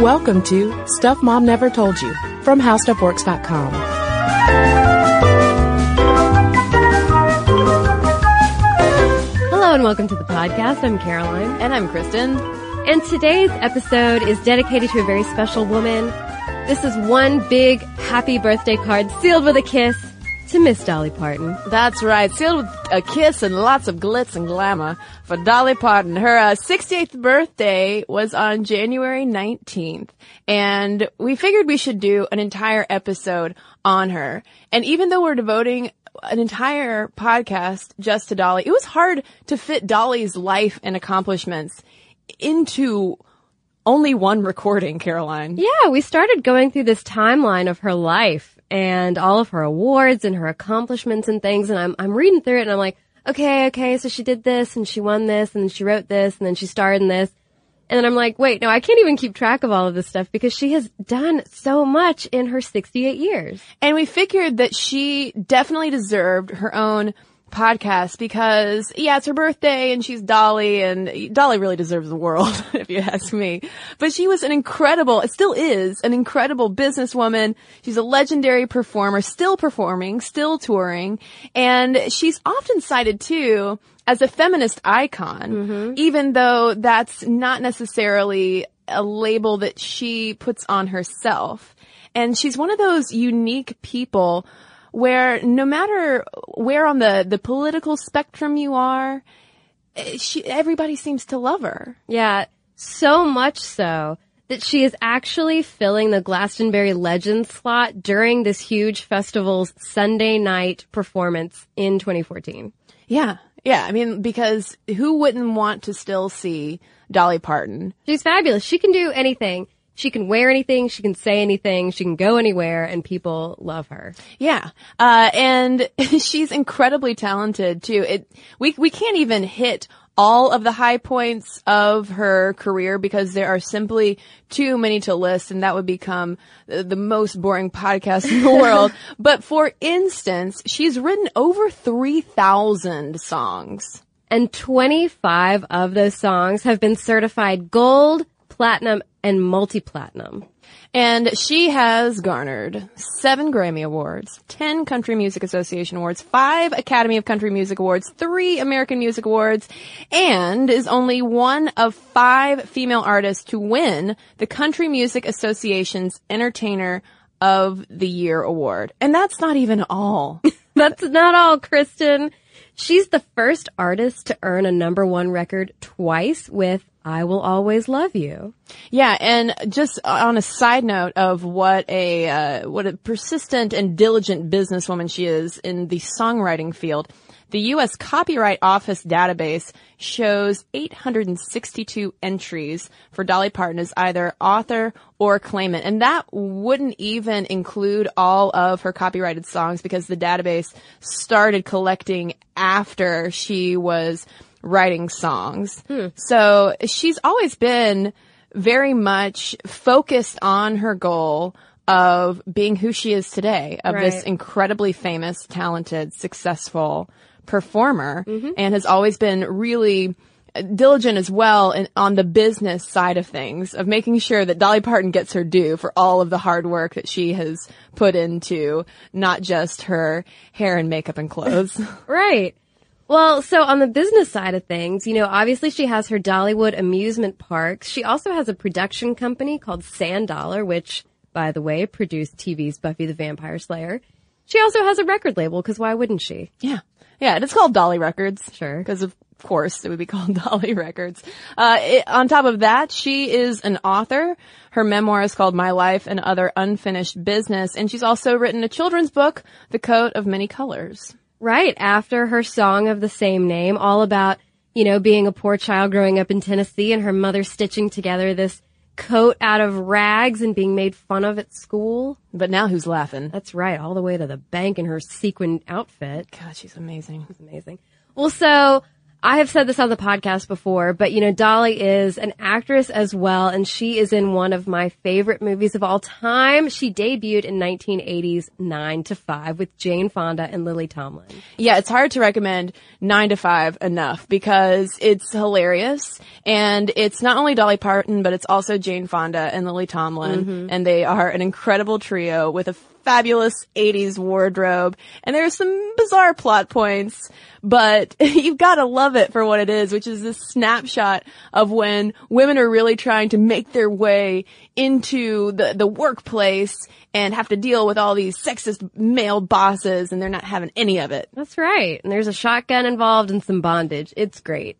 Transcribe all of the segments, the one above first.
Welcome to Stuff Mom Never Told You from HowStuffWorks.com. Hello and welcome to the podcast. I'm Caroline. And I'm Cristen. And today's episode is dedicated to a very special woman. This is one big happy birthday card sealed with a kiss to Miss Dolly Parton. That's right. Sealed with a kiss and lots of glitz and glamour for Dolly Parton. Her uh, 68th birthday was on January 19th. And we figured we should do an entire episode on her. And even though we're devoting an entire podcast just to Dolly, it was hard to fit Dolly's life and accomplishments into only one recording, Caroline. Yeah, we started going through this timeline of her life and all of her awards and her accomplishments and things. And I'm, I'm reading through it and I'm like, okay, okay, so she did this and she won this and she wrote this and then she starred in this. And then I'm like, wait, no, I can't even keep track of all of this stuff because she has done so much in her 68 years. And we figured that she definitely deserved her own podcast because yeah, it's her birthday and she's Dolly and Dolly really deserves the world if you ask me. But she was an incredible, it still is an incredible businesswoman. She's a legendary performer, still performing, still touring, and she's often cited too as a feminist icon, mm-hmm. even though that's not necessarily a label that she puts on herself. And she's one of those unique people where no matter where on the, the political spectrum you are, eh, she, everybody seems to love her. Yeah, so much so that she is actually filling the Glastonbury Legend slot during this huge festival's Sunday night performance in 2014. Yeah. Yeah. I mean, because who wouldn't want to still see Dolly Parton? She's fabulous. She can do anything she can wear anything, she can say anything, she can go anywhere, and people love her. Yeah, uh, and she's incredibly talented too. It we we can't even hit all of the high points of her career because there are simply too many to list and that would become the most boring podcast in the world. but for instance, she's written over 3,000 songs. And 25 of those songs have been certified gold, platinum, and multi-platinum. And she has garnered seven Grammy Awards, ten Country Music Association Awards, five Academy of Country Music Awards, three American Music Awards, and is only one of five female artists to win the Country Music Association's Entertainer of the Year Award. And that's not even all. that's not all, Cristen. She's the first artist to earn a number one record twice with I will always love you. Yeah, and just on a side note of what a uh, what a persistent and diligent businesswoman she is in the songwriting field. The U.S. Copyright Office database shows 862 entries for Dolly Parton as either author or claimant. And that wouldn't even include all of her copyrighted songs because the database started collecting after she was writing songs. Hmm. So she's always been very much focused on her goal of being who she is today, of right. this incredibly famous, talented, successful performer, mm-hmm. and has always been really diligent as well in, on the business side of things, of making sure that Dolly Parton gets her due for all of the hard work that she has put into not just her hair and makeup and clothes. right. Well, so on the business side of things, you know, obviously she has her Dollywood amusement parks. She also has a production company called Sand Dollar, which, by the way, produced TV's Buffy the Vampire Slayer. She also has a record label, because why wouldn't she? Yeah. Yeah, and it's called Dolly Records. Sure. Because of course it would be called Dolly Records. Uh, it, on top of that, she is an author. Her memoir is called My Life and Other Unfinished Business, and she's also written a children's book, The Coat of Many Colors. Right, after her song of the same name, all about, you know, being a poor child growing up in Tennessee and her mother stitching together this coat out of rags and being made fun of at school. But now who's laughing? That's right, all the way to the bank in her sequin outfit. God, she's amazing. She's amazing. Well, so I have said this on the podcast before, but you know, Dolly is an actress as well, and she is in one of my favorite movies of all time. She debuted in 1980's Nine to Five with Jane Fonda and Lily Tomlin. Yeah, it's hard to recommend Nine to Five enough because it's hilarious and it's not only Dolly Parton, but it's also Jane Fonda and Lily Tomlin, mm-hmm. and they are an incredible trio with a fabulous 80s wardrobe and there's some bizarre plot points, but you've got to love it for what it is, which is this snapshot of when women are really trying to make their way into the, the workplace and have to deal with all these sexist male bosses and they're not having any of it. That's right. And there's a shotgun involved and some bondage. It's great.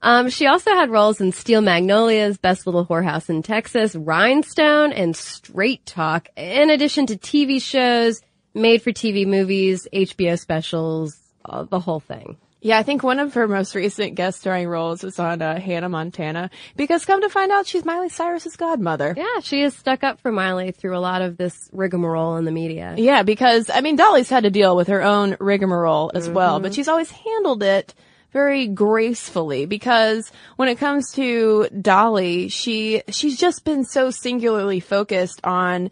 Um, she also had roles in Steel Magnolias, Best Little Whorehouse in Texas, Rhinestone, and Straight Talk, in addition to TV shows, made for TV movies, HBO specials, uh, the whole thing. Yeah, I think one of her most recent guest starring roles was on uh, Hannah Montana because come to find out she's Miley Cyrus's godmother. Yeah, she has stuck up for Miley through a lot of this rigmarole in the media. Yeah, because I mean Dolly's had to deal with her own rigmarole as well, but she's always handled it very gracefully because when it comes to Dolly, she she's just been so singularly focused on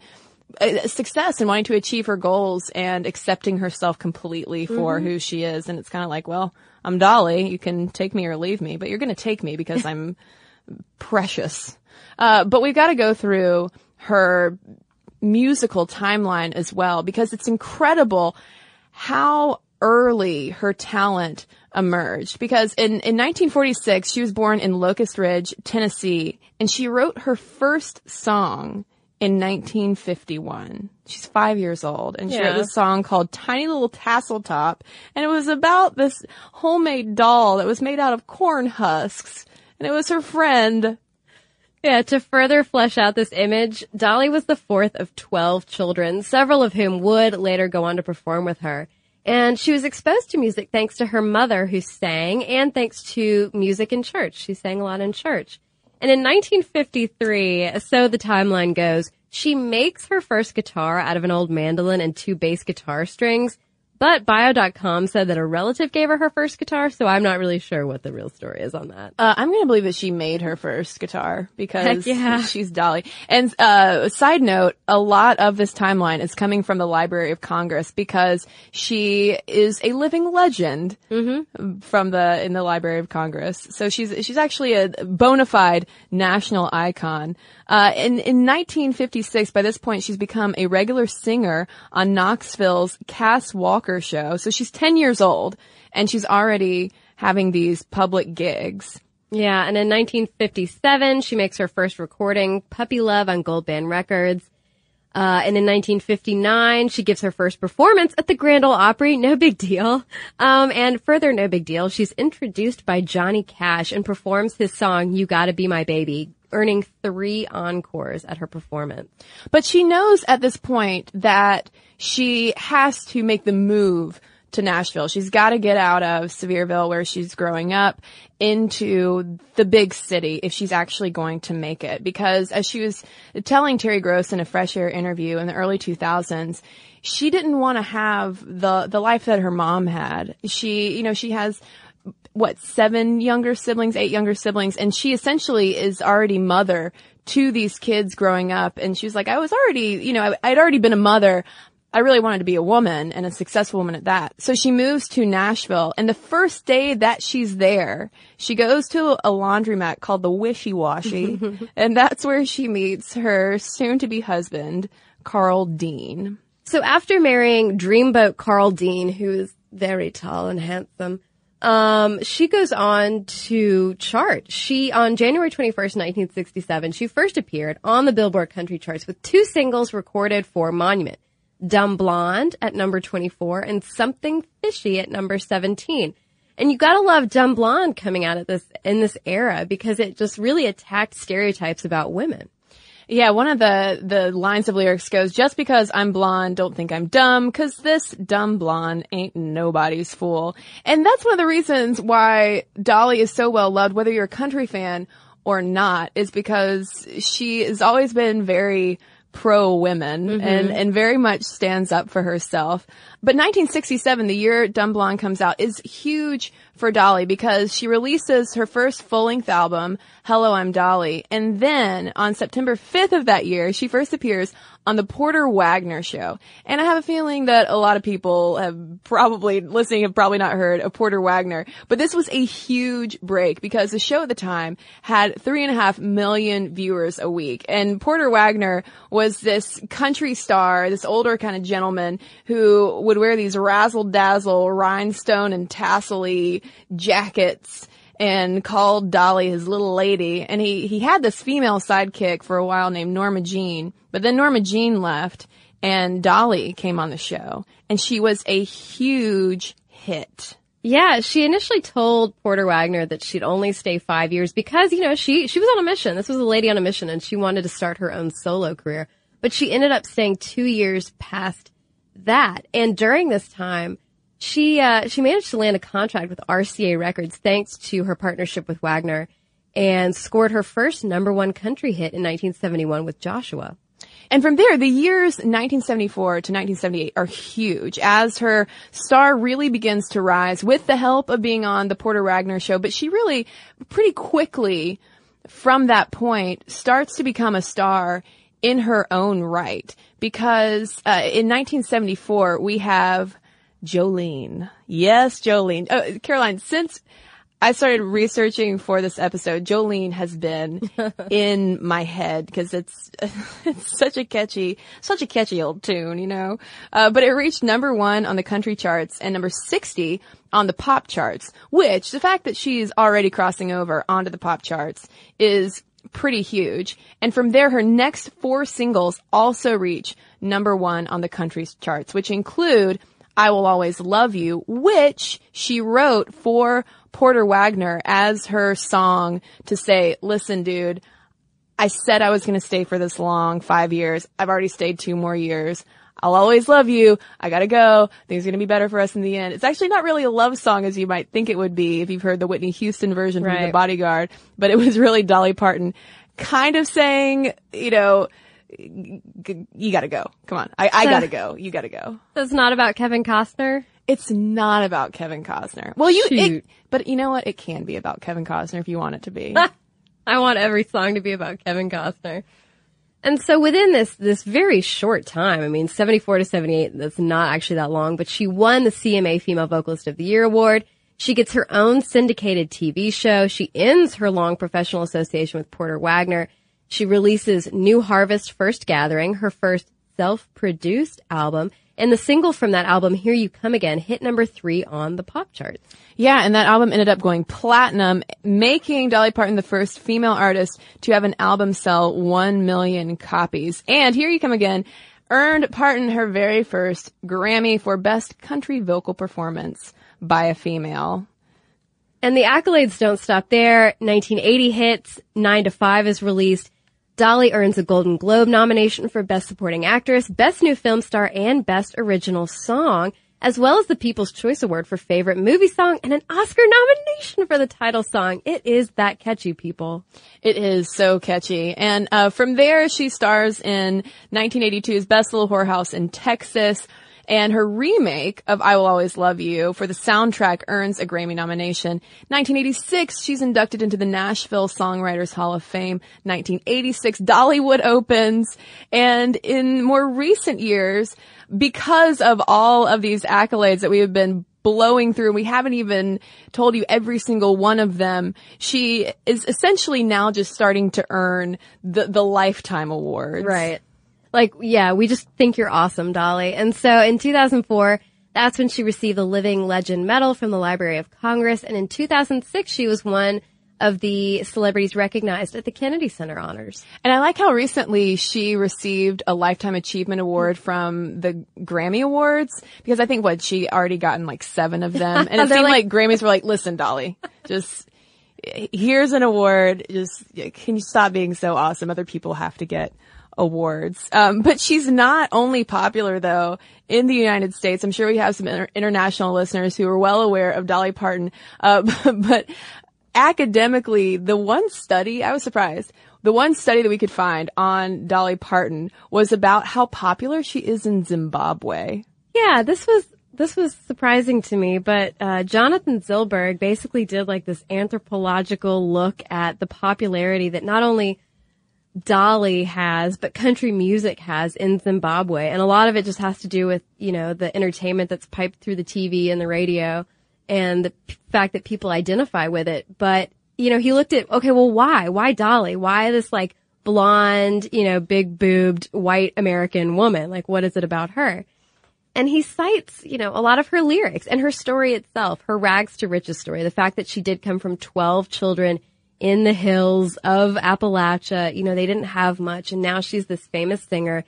uh, success and wanting to achieve her goals and accepting herself completely for who she is and it's kind of like, well, I'm Dolly, you can take me or leave me, but you're going to take me because I'm precious. Uh, but we've got to go through her musical timeline as well because it's incredible how early her talent emerged because in, in 1946 she was born in Locust Ridge, Tennessee, and she wrote her first song in 1951. She's five years old and she Yeah. wrote this song called Tiny Little Tassel Top and it was about this homemade doll that was made out of corn husks and it was her friend Yeah, to further flesh out this image, Dolly was the fourth of 12 children, several of whom would later go on to perform with her. And she was exposed to music thanks to her mother who sang and thanks to music in church. She sang a lot in church. And in 1953, so the timeline goes, she makes her first guitar out of an old mandolin and two bass guitar strings. But Bio.com said that a relative gave her her first guitar, so I'm not really sure what the real story is on that. Uh, I'm going to believe that she made her first guitar because yeah. she's Dolly. And uh, side note, a lot of this timeline is coming from the Library of Congress because she is a living legend from the in the Library of Congress. So she's she's actually a bona fide national icon. Uh, in, in 1956, by this point, she's become a regular singer on Knoxville's Cass Walker show. So she's 10 years old and she's already having these public gigs. Yeah, and in 1957, she makes her first recording, Puppy Love, on Goldband Records. Uh, and in 1959, she gives her first performance at the Grand Ole Opry. No big deal. Um, and further, no big deal. She's introduced by Johnny Cash and performs his song, You Gotta Be My Baby, earning three encores at her performance. But she knows at this point that she has to make the move to Nashville. She's got to get out of Sevierville where she's growing up into the big city if she's actually going to make it. Because as she was telling Terry Gross in a Fresh Air interview in the early 2000s, she didn't want to have the, the life that her mom had. She, you know, she has what seven younger siblings, eight younger siblings, and she essentially is already mother to these kids growing up. And she was like, I was already, you know, I, I'd already been a mother. I really wanted to be a woman and a successful woman at that. So she moves to Nashville and the first day that she's there, she goes to a laundromat called the Wishy Washy and that's where she meets her soon to be husband, Carl Dean. So after marrying Dreamboat Carl Dean, who is very tall and handsome, um, she goes on to chart. She, on January 21st, 1967, she first appeared on the Billboard country charts with two singles recorded for Monument. Dumb Blonde at number 24 and Something Fishy at number 17. And you gotta love Dumb Blonde coming out of this, in this era because it just really attacked stereotypes about women. Yeah, one of the, the lines of lyrics goes, just because I'm blonde, don't think I'm dumb, cause this dumb blonde ain't nobody's fool. And that's one of the reasons why Dolly is so well loved, whether you're a country fan or not, is because she has always been very pro women and, mm-hmm. and very much stands up for herself. But 1967, the year Dumb Blonde comes out, is huge for Dolly because she releases her first full-length album, Hello, I'm Dolly. And then on September 5th of that year, she first appears on the Porter Wagoner show. And I have a feeling that a lot of people have probably, listening have probably not heard of Porter Wagoner. But this was a huge break because the show at the time had three and a half million viewers a week. And Porter Wagoner was this country star, this older kind of gentleman who would wear these razzle dazzle rhinestone and tassely jackets and called Dolly his little lady. And he, he had this female sidekick for a while named Norma Jean, but then Norma Jean left and Dolly came on the show and she was a huge hit. Yeah, she initially told Porter Wagoner that she'd only stay five years because, you know, she, she was on a mission. This was a lady on a mission and she wanted to start her own solo career. But she ended up staying two years past that. And during this time, she, uh, she managed to land a contract with RCA Records thanks to her partnership with Wagoner and scored her first number one country hit in 1971 with Joshua. And from there, the years 1974 to 1978 are huge as her star really begins to rise with the help of being on the Porter Wagoner show. But she really pretty quickly from that point starts to become a star in her own right because uh, in 1974 we have Jolene. Yes, Jolene. Oh, Caroline, since I started researching for this episode, Jolene has been in my head because it's it's such a catchy, such a catchy old tune, you know. Uh, but it reached number one on the country charts and number sixty on the pop charts. Which the fact that she's already crossing over onto the pop charts is pretty huge. And from there, her next four singles also reach number one on the country charts, which include I Will Always Love You, which she wrote for Porter Wagoner as her song to say, listen, dude, I said I was going to stay for this long, five years. I've already stayed two more years. I'll always love you. I gotta go. Things are gonna be better for us in the end. It's actually not really a love song as you might think it would be if you've heard the Whitney Houston version from The Bodyguard, but it was really Dolly Parton kind of saying, you know, you gotta go. Come on. I, I So- gotta go. You gotta go. So it's not about Kevin Costner? It's not about Kevin Costner. Well, you, it, but you know what? It can be about Kevin Costner if you want it to be. I want every song to be about Kevin Costner. And so within this, this very short time, I mean, 74 to 78, that's not actually that long, but she won the CMA Female Vocalist of the Year award. She gets her own syndicated TV show. She ends her long professional association with Porter Wagoner. She releases New Harvest First Gathering, her first self-produced album, and the single from that album, Here You Come Again, hit number three on the pop charts. Yeah, and that album ended up going platinum, making Dolly Parton the first female artist to have an album sell 1 million copies. And here you come again, earned Parton her very first Grammy for Best Country Vocal Performance by a female. And the accolades don't stop there. 1980 hits, 9 to 5 is released. Dolly earns a Golden Globe nomination for Best Supporting Actress, Best New Film Star, and Best Original Song, as well as the People's Choice Award for Favorite Movie Song and an Oscar nomination for the title song. It is that catchy, people. It is so catchy. And uh, from there, she stars in 1982's Best Little Whorehouse in Texas. And her remake of I Will Always Love You for the soundtrack earns a Grammy nomination. 1986, she's inducted into the Nashville Songwriters Hall of Fame. 1986, Dollywood opens. And in more recent years, because of all of these accolades that we have been blowing through. And we haven't even told you every single one of them. She is essentially now just starting to earn the, the lifetime awards. Right. Like, yeah, we just think you're awesome, Dolly. And so in 2004, that's when she received the Living Legend Medal from the Library of Congress. And in 2006, she was one of the celebrities recognized at the Kennedy Center honors. And I like how recently she received a Lifetime Achievement Award from the Grammy Awards because I think what she already gotten like seven of them. And it seemed like- like Grammys were like, listen, Dolly, just here's an award. Just can you stop being so awesome? Other people have to get awards. Um, but she's not only popular though in the United States. I'm sure we have some inter- international listeners who are well aware of Dolly Parton. Uh, but academically, the one study I was surprised. the one study that we could find on Dolly Parton was about how popular she is in Zimbabwe. Yeah, this was this was surprising to me, but uh, Jonathan Zilberg basically did like this anthropological look at the popularity that not only Dolly has, but country music has in Zimbabwe, and a lot of it just has to do with you know the entertainment that's piped through the TV and the radio, and the p- fact that people identify with it. But you know, he looked at okay, well, why? Why Dolly? Why this like blonde, you know, big boobed white American woman? Like, what is it about her? And he cites, you know, a lot of her lyrics and her story itself, her rags to riches story, the fact that she did come from 12 children in the hills of Appalachia. You know, they didn't have much and now she's this famous singer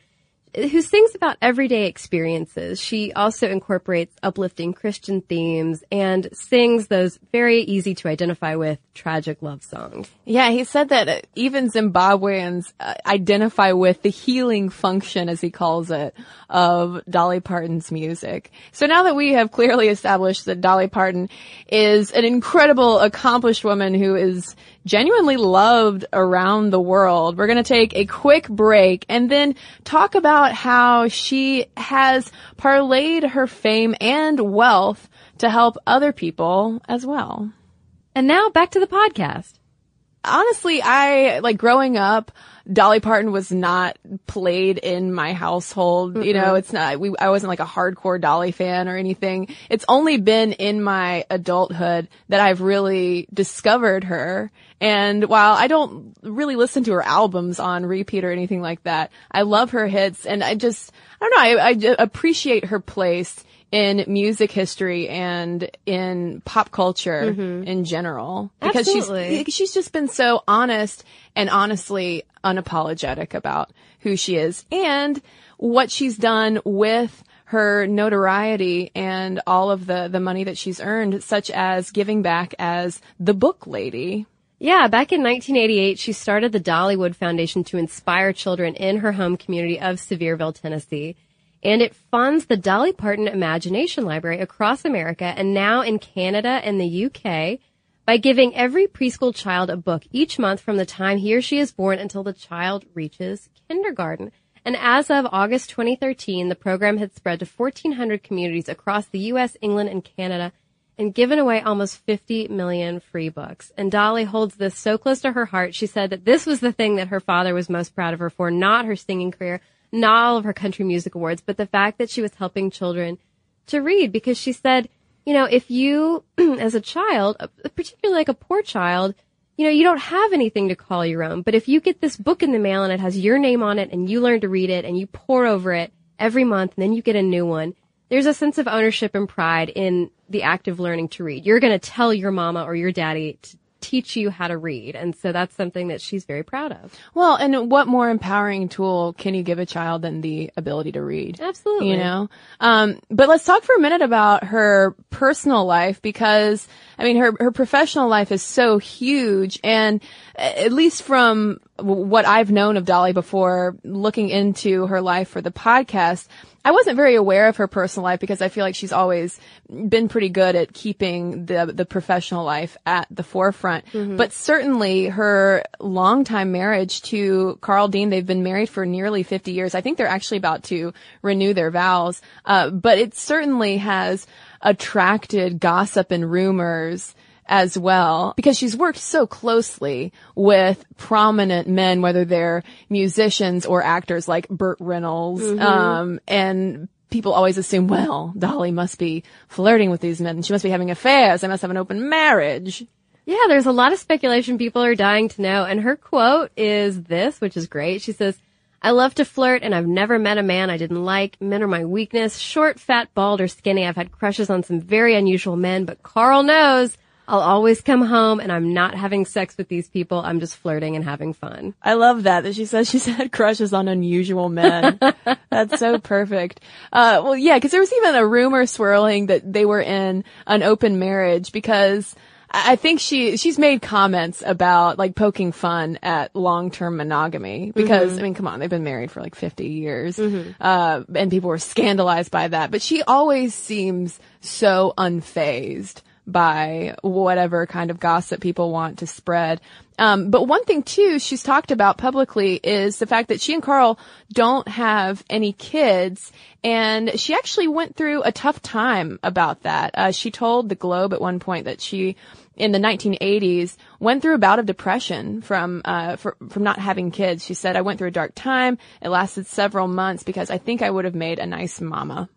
who sings about everyday experiences. She also incorporates uplifting Christian themes and sings those very easy to identify with tragic love songs. Yeah, he said that uh, even Zimbabweans uh, identify with the healing function, as he calls it, of Dolly Parton's music. So now that we have clearly established that Dolly Parton is an incredible, accomplished woman who is genuinely loved around the world, we're going to take a quick break and then talk about how she has parlayed her fame and wealth to help other people as well. And now back to the podcast. Honestly, I, like growing up, Dolly Parton was not played in my household. Mm-hmm. You know, it's not, we, I wasn't like a hardcore Dolly fan or anything. It's only been in my adulthood that I've really discovered her. And while I don't really listen to her albums on repeat or anything like that, I love her hits and I just, I don't know, I, I appreciate her place in music history and in pop culture mm-hmm. in general because Absolutely. she's she's just been so honest and honestly unapologetic about who she is and what she's done with her notoriety and all of the the money that she's earned such as giving back as the book lady yeah, back in 1988, she started the Dollywood Foundation to inspire children in her home community of Sevierville, Tennessee and it funds the Dolly Parton Imagination Library across America and now in Canada and the UK by giving every preschool child a book each month from the time he or she is born until the child reaches kindergarten. And as of August 2013, the program had spread to 1,400 communities across the U.S., England, and Canada and given away almost 50 million free books. And Dolly holds this so close to her heart. She said that this was the thing that her father was most proud of her for, not her singing career, not all of her country music awards, but the fact that she was helping children to read because she said, you know, if you, as a child, particularly like a poor child, you know, you don't have anything to call your own. But if you get this book in the mail and it has your name on it and you learn to read it and you pour over it every month and then you get a new one, there's a sense of ownership and pride in the act of learning to read. You're going to tell your mama or your daddy to, teach you how to read. And so that's something that she's very proud of. Well, and what more empowering tool can you give a child than the ability to read? Absolutely. You know? Um, but let's talk for a minute about her personal life because, I mean, her, her professional life is so huge and at least from what I've known of Dolly before, looking into her life for the podcast, I wasn't very aware of her personal life because I feel like she's always been pretty good at keeping the the professional life at the forefront. Mm-hmm. But certainly her longtime marriage to Carl Dean, they've been married for nearly 50 years. I think they're actually about to renew their vows. Uh, but it certainly has attracted gossip and rumors as well because she's worked so closely with prominent men, whether they're musicians or actors like Burt Reynolds. Mm-hmm. Um, and people always assume, well, Dolly must be flirting with these men. She must be having affairs. They must have an open marriage. Yeah, there's a lot of speculation people are dying to know. And her quote is this, which is great. She says, I love to flirt and I've never met a man I didn't like. Men are my weakness. Short, fat, bald, or skinny. I've had crushes on some very unusual men, but Carl knows I'll always come home and I'm not having sex with these people. I'm just flirting and having fun. I love that that she says she's had crushes on unusual men. That's so perfect. Uh, well, yeah, because there was even a rumor swirling that they were in an open marriage because I think she she's made comments about like poking fun at long term monogamy because mm-hmm. I mean, come on, they've been married for like fifty years, mm-hmm. uh, and people were scandalized by that. But she always seems so unfazed by whatever kind of gossip people want to spread. Um, but one thing too she's talked about publicly is the fact that she and Carl don't have any kids, and she actually went through a tough time about that. Uh, she told the Globe at one point that she in the 1980s went through a bout of depression from uh, for, from not having kids. She said, "I went through a dark time. It lasted several months because I think I would have made a nice mama."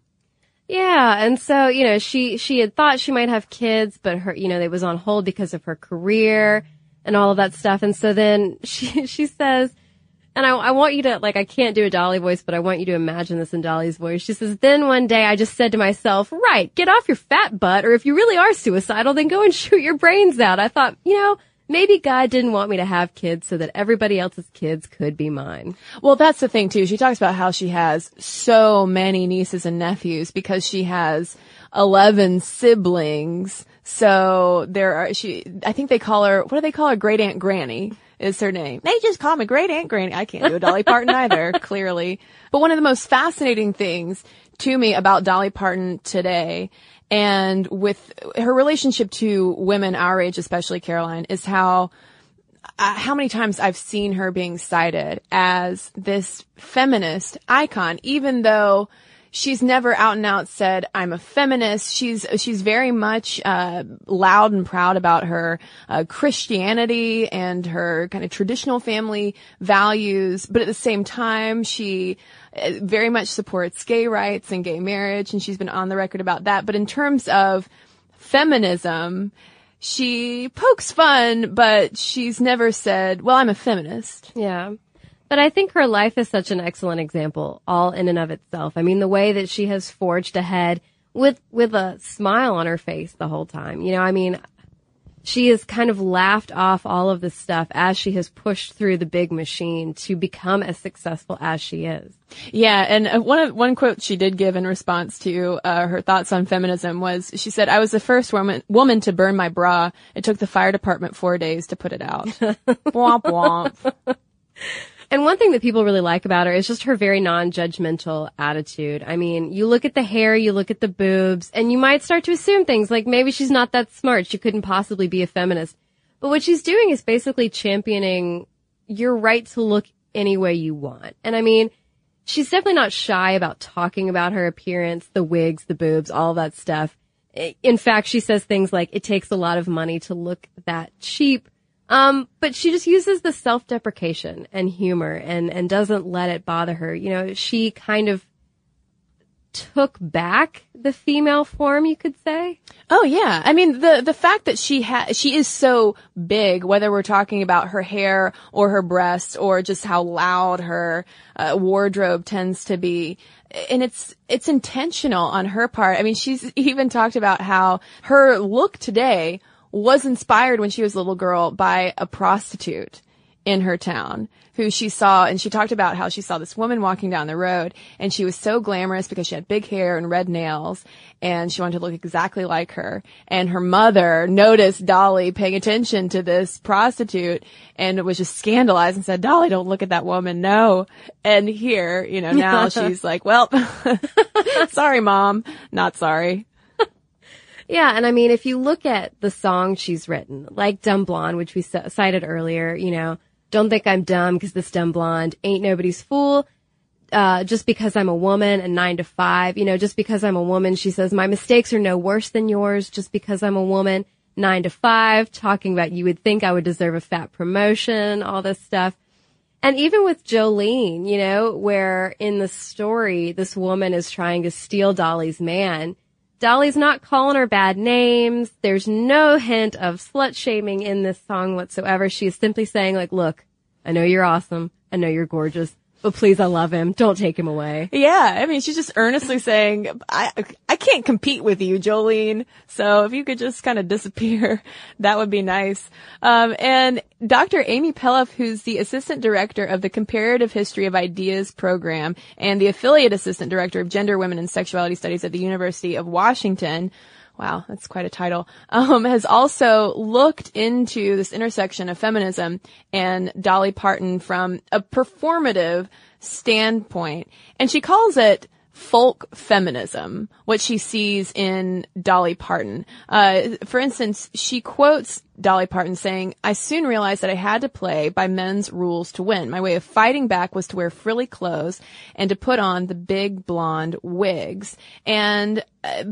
Yeah, and so you know she she had thought she might have kids, but her you know they was on hold because of her career and all of that stuff. And so then she she says, and I, I want you to like I can't do a Dolly voice, but I want you to imagine this in Dolly's voice. She says, then one day I just said to myself, right, get off your fat butt, or if you really are suicidal, then go and shoot your brains out. I thought, you know. Maybe God didn't want me to have kids so that everybody else's kids could be mine. Well, that's the thing too. She talks about how she has so many nieces and nephews because she has 11 siblings. So there are, she, I think they call her, what do they call her? Great Aunt Granny is her name. They just call me Great Aunt Granny. I can't do a Dolly Parton either, clearly. But one of the most fascinating things to me about Dolly Parton today and with her relationship to women our age, especially Caroline, is how uh, how many times I've seen her being cited as this feminist icon, even though she's never out and out said I'm a feminist. She's she's very much uh, loud and proud about her uh, Christianity and her kind of traditional family values, but at the same time she very much supports gay rights and gay marriage, and she's been on the record about that. But in terms of feminism, she pokes fun, but she's never said, well, I'm a feminist. Yeah. But I think her life is such an excellent example, all in and of itself. I mean, the way that she has forged ahead with, with a smile on her face the whole time. You know, I mean, she has kind of laughed off all of this stuff as she has pushed through the big machine to become as successful as she is. Yeah, and uh, one of, one quote she did give in response to uh, her thoughts on feminism was she said, "I was the first woman woman to burn my bra. It took the fire department four days to put it out." womp womp. And one thing that people really like about her is just her very non-judgmental attitude. I mean, you look at the hair, you look at the boobs, and you might start to assume things like maybe she's not that smart. She couldn't possibly be a feminist. But what she's doing is basically championing your right to look any way you want. And I mean, she's definitely not shy about talking about her appearance, the wigs, the boobs, all that stuff. In fact, she says things like, it takes a lot of money to look that cheap. Um, but she just uses the self-deprecation and humor and, and doesn't let it bother her. You know, she kind of took back the female form, you could say. Oh yeah. I mean, the, the fact that she ha- she is so big, whether we're talking about her hair or her breasts or just how loud her uh, wardrobe tends to be, and it's it's intentional on her part. I mean, she's even talked about how her look today was inspired when she was a little girl by a prostitute in her town who she saw and she talked about how she saw this woman walking down the road and she was so glamorous because she had big hair and red nails and she wanted to look exactly like her. And her mother noticed Dolly paying attention to this prostitute and was just scandalized and said Dolly don't look at that woman no. And here you know now she's like well sorry mom. Not sorry yeah, and I mean, if you look at the songs she's written, like Dumb Blonde, which we cited earlier, you know, don't think I'm dumb because this dumb blonde ain't nobody's fool. Uh, just because I'm a woman and nine to five, you know, just because I'm a woman, she says, my mistakes are no worse than yours just because I'm a woman, nine to five, talking about you would think I would deserve a fat promotion, all this stuff. And even with Jolene, you know, where in the story, this woman is trying to steal Dolly's man Dolly's not calling her bad names. There's no hint of slut shaming in this song whatsoever. She's simply saying like, look, I know you're awesome. I know you're gorgeous but please, I love him. Don't take him away. Yeah. I mean, she's just earnestly saying, I, I can't compete with you, Jolene. So if you could just kind of disappear, that would be nice. Um, and Dr. Amy Peloff, who's the assistant director of the Comparative History of Ideas program and the affiliate assistant director of Gender, Women, and Sexuality Studies at the University of Washington, wow, that's quite a title, um, has also looked into this intersection of feminism and Dolly Parton from a performative standpoint. And she calls it folk feminism, what she sees in Dolly Parton. Uh, for instance, she quotes Dolly Parton saying, I soon realized that I had to play by men's rules to win. My way of fighting back was to wear frilly clothes and to put on the big blonde wigs. And uh,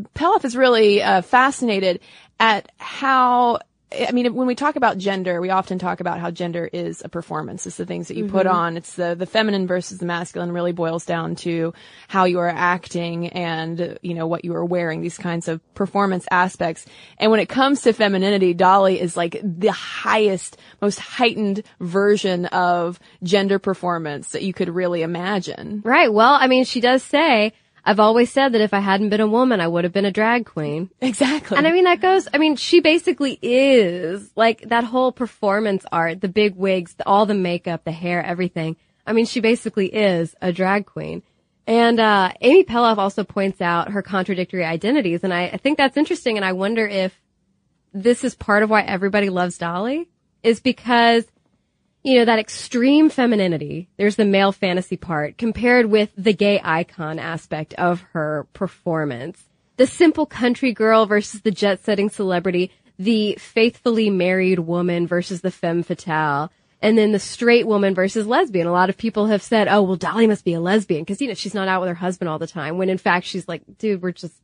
is really uh, fascinated at how I mean, when we talk about gender, we often talk about how gender is a performance. It's the things that you mm-hmm. put on. It's the, the feminine versus the masculine really boils down to how you are acting and, you know, what you are wearing, these kinds of performance aspects. And when it comes to femininity, Dolly is like the highest, most heightened version of gender performance that you could really imagine. Right. Well, I mean, she does say, I've always said that if I hadn't been a woman, I would have been a drag queen. Exactly. And I mean, that goes, I mean, she basically is like that whole performance art, the big wigs, all the makeup, the hair, everything. I mean, she basically is a drag queen. And, uh, Amy Peloff also points out her contradictory identities. And I, I think that's interesting. And I wonder if this is part of why everybody loves Dolly is because you know, that extreme femininity, there's the male fantasy part compared with the gay icon aspect of her performance. The simple country girl versus the jet setting celebrity, the faithfully married woman versus the femme fatale, and then the straight woman versus lesbian. A lot of people have said, oh, well, Dolly must be a lesbian because, you know, she's not out with her husband all the time when in fact she's like, dude, we're just,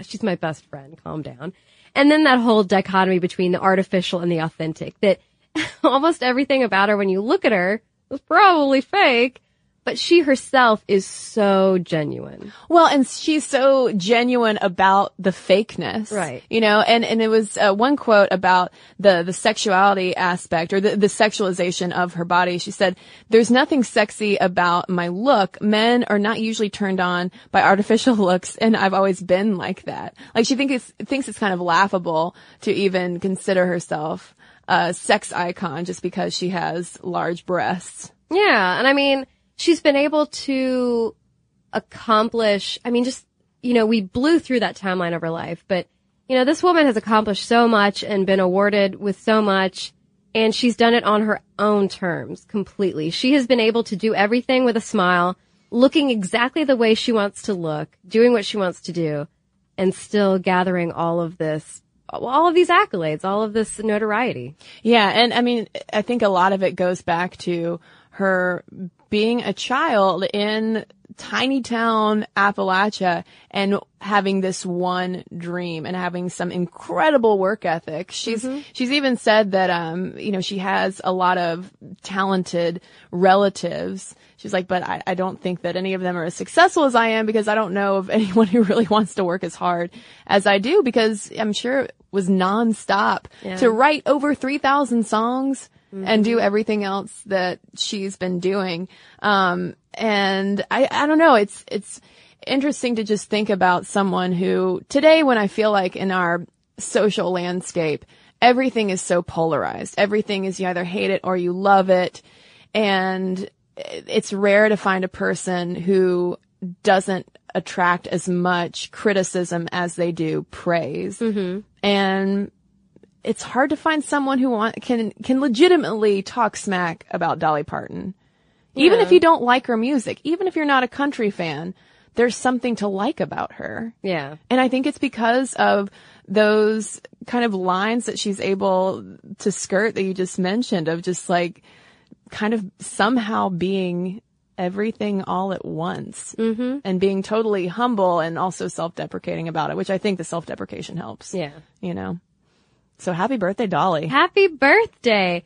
she's my best friend. Calm down. And then that whole dichotomy between the artificial and the authentic that almost everything about her when you look at her is probably fake, but she herself is so genuine. Well, and she's so genuine about the fakeness. Right. You know, and, and it was uh, one quote about the, the sexuality aspect or the, the sexualization of her body. She said, there's nothing sexy about my look. Men are not usually turned on by artificial looks and I've always been like that. Like she it's, thinks it's kind of laughable to even consider herself a sex icon just because she has large breasts. Yeah. And I mean, she's been able to accomplish, I mean, just, you know, we blew through that timeline of her life, but, you know, this woman has accomplished so much and been awarded with so much and she's done it on her own terms completely. She has been able to do everything with a smile, looking exactly the way she wants to look, doing what she wants to do, and still gathering all of this all of these accolades, all of this notoriety. Yeah. And I mean, I think a lot of it goes back to her being a child in tiny town Appalachia and having this one dream and having some incredible work ethic. She's, mm-hmm. she's even said that, um, you know, she has a lot of talented relatives. She's like, but I, I don't think that any of them are as successful as I am because I don't know of anyone who really wants to work as hard as I do because I'm sure it was nonstop yeah. to write over 3,000 songs mm-hmm. and do everything else that she's been doing. Um, and I, I don't know. It's, it's interesting to just think about someone who today when I feel like in our social landscape, everything is so polarized. Everything is you either hate it or you love it. And it's rare to find a person who doesn't attract as much criticism as they do praise. Mm-hmm. And it's hard to find someone who want, can, can legitimately talk smack about Dolly Parton. Yeah. Even if you don't like her music, even if you're not a country fan, there's something to like about her. Yeah. And I think it's because of those kind of lines that she's able to skirt that you just mentioned of just like kind of somehow being everything all at once mm-hmm. and being totally humble and also self-deprecating about it, which I think the self-deprecation helps. Yeah. You know? So happy birthday, Dolly. Happy birthday.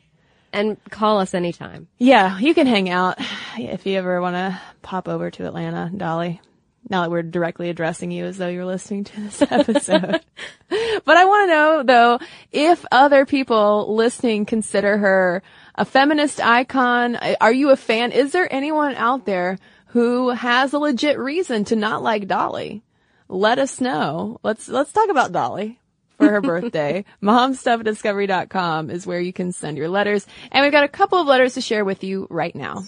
And call us anytime. Yeah, you can hang out if you ever want to pop over to Atlanta, Dolly. Now that we're directly addressing you as though you're listening to this episode. but I want to know though, if other people listening consider her a feminist icon, are you a fan? Is there anyone out there who has a legit reason to not like Dolly? Let us know. Let's, let's talk about Dolly for her birthday. Momstuffdiscovery.com is where you can send your letters. And we've got a couple of letters to share with you right now.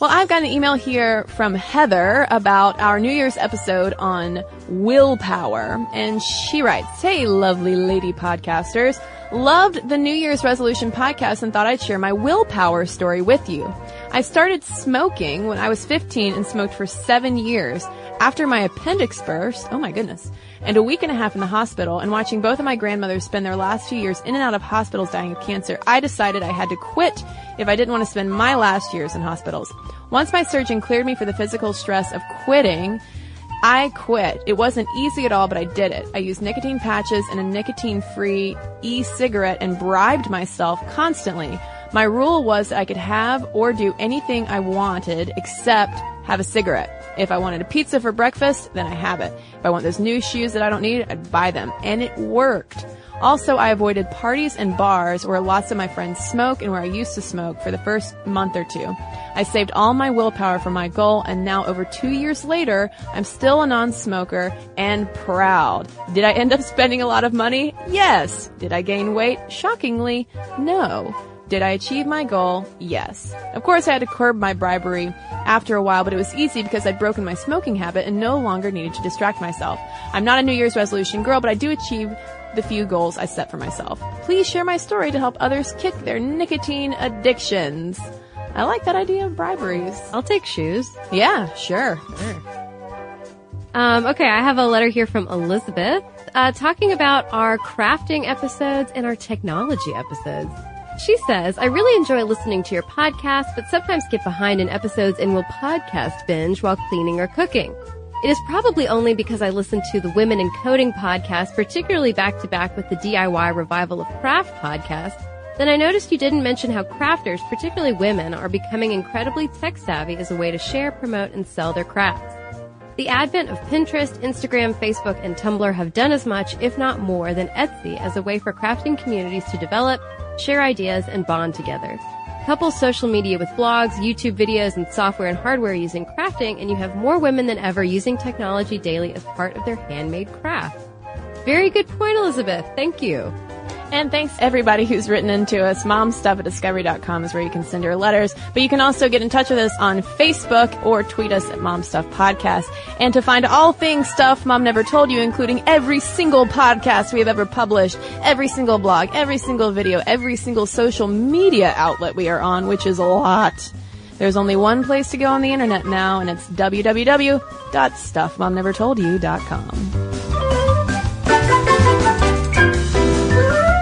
Well, I've got an email here from Heather about our New Year's episode on willpower. And she writes, Hey, lovely lady podcasters. Loved the New Year's resolution podcast and thought I'd share my willpower story with you. I started smoking when I was 15 and smoked for seven years. After my appendix burst, oh my goodness, and a week and a half in the hospital and watching both of my grandmothers spend their last few years in and out of hospitals dying of cancer, I decided I had to quit if I didn't want to spend my last years in hospitals. Once my surgeon cleared me for the physical stress of quitting, I quit. It wasn't easy at all, but I did it. I used nicotine patches and a nicotine-free e-cigarette and bribed myself constantly. My rule was that I could have or do anything I wanted except have a cigarette. If I wanted a pizza for breakfast, then I have it. If I want those new shoes that I don't need, I'd buy them. And it worked. Also, I avoided parties and bars where lots of my friends smoke and where I used to smoke for the first month or two. I saved all my willpower for my goal and now over two years later, I'm still a non-smoker and proud. Did I end up spending a lot of money? Yes. Did I gain weight? Shockingly, no. Did I achieve my goal? Yes. Of course, I had to curb my bribery after a while, but it was easy because I'd broken my smoking habit and no longer needed to distract myself. I'm not a New Year's resolution girl, but I do achieve the few goals I set for myself. Please share my story to help others kick their nicotine addictions. I like that idea of briberies. I'll take shoes. Yeah, sure. Um, okay, I have a letter here from Elizabeth uh, talking about our crafting episodes and our technology episodes. She says, I really enjoy listening to your podcast, but sometimes get behind in episodes and will podcast binge while cleaning or cooking. It is probably only because I listen to the Women in Coding podcast, particularly back to back with the DIY Revival of Craft podcast, then I noticed you didn't mention how crafters, particularly women, are becoming incredibly tech savvy as a way to share, promote, and sell their crafts. The advent of Pinterest, Instagram, Facebook, and Tumblr have done as much, if not more, than Etsy as a way for crafting communities to develop, share ideas, and bond together. Couple social media with blogs, YouTube videos, and software and hardware using crafting, and you have more women than ever using technology daily as part of their handmade craft. Very good point, Elizabeth. Thank you. And thanks everybody who's written into us. Momstuff at discovery.com is where you can send your letters. But you can also get in touch with us on Facebook or tweet us at Momstuff Podcast. And to find all things stuff Mom never told you, including every single podcast we have ever published, every single blog, every single video, every single social media outlet we are on, which is a lot. There's only one place to go on the internet now, and it's www.stuffmomnevertoldyou.com.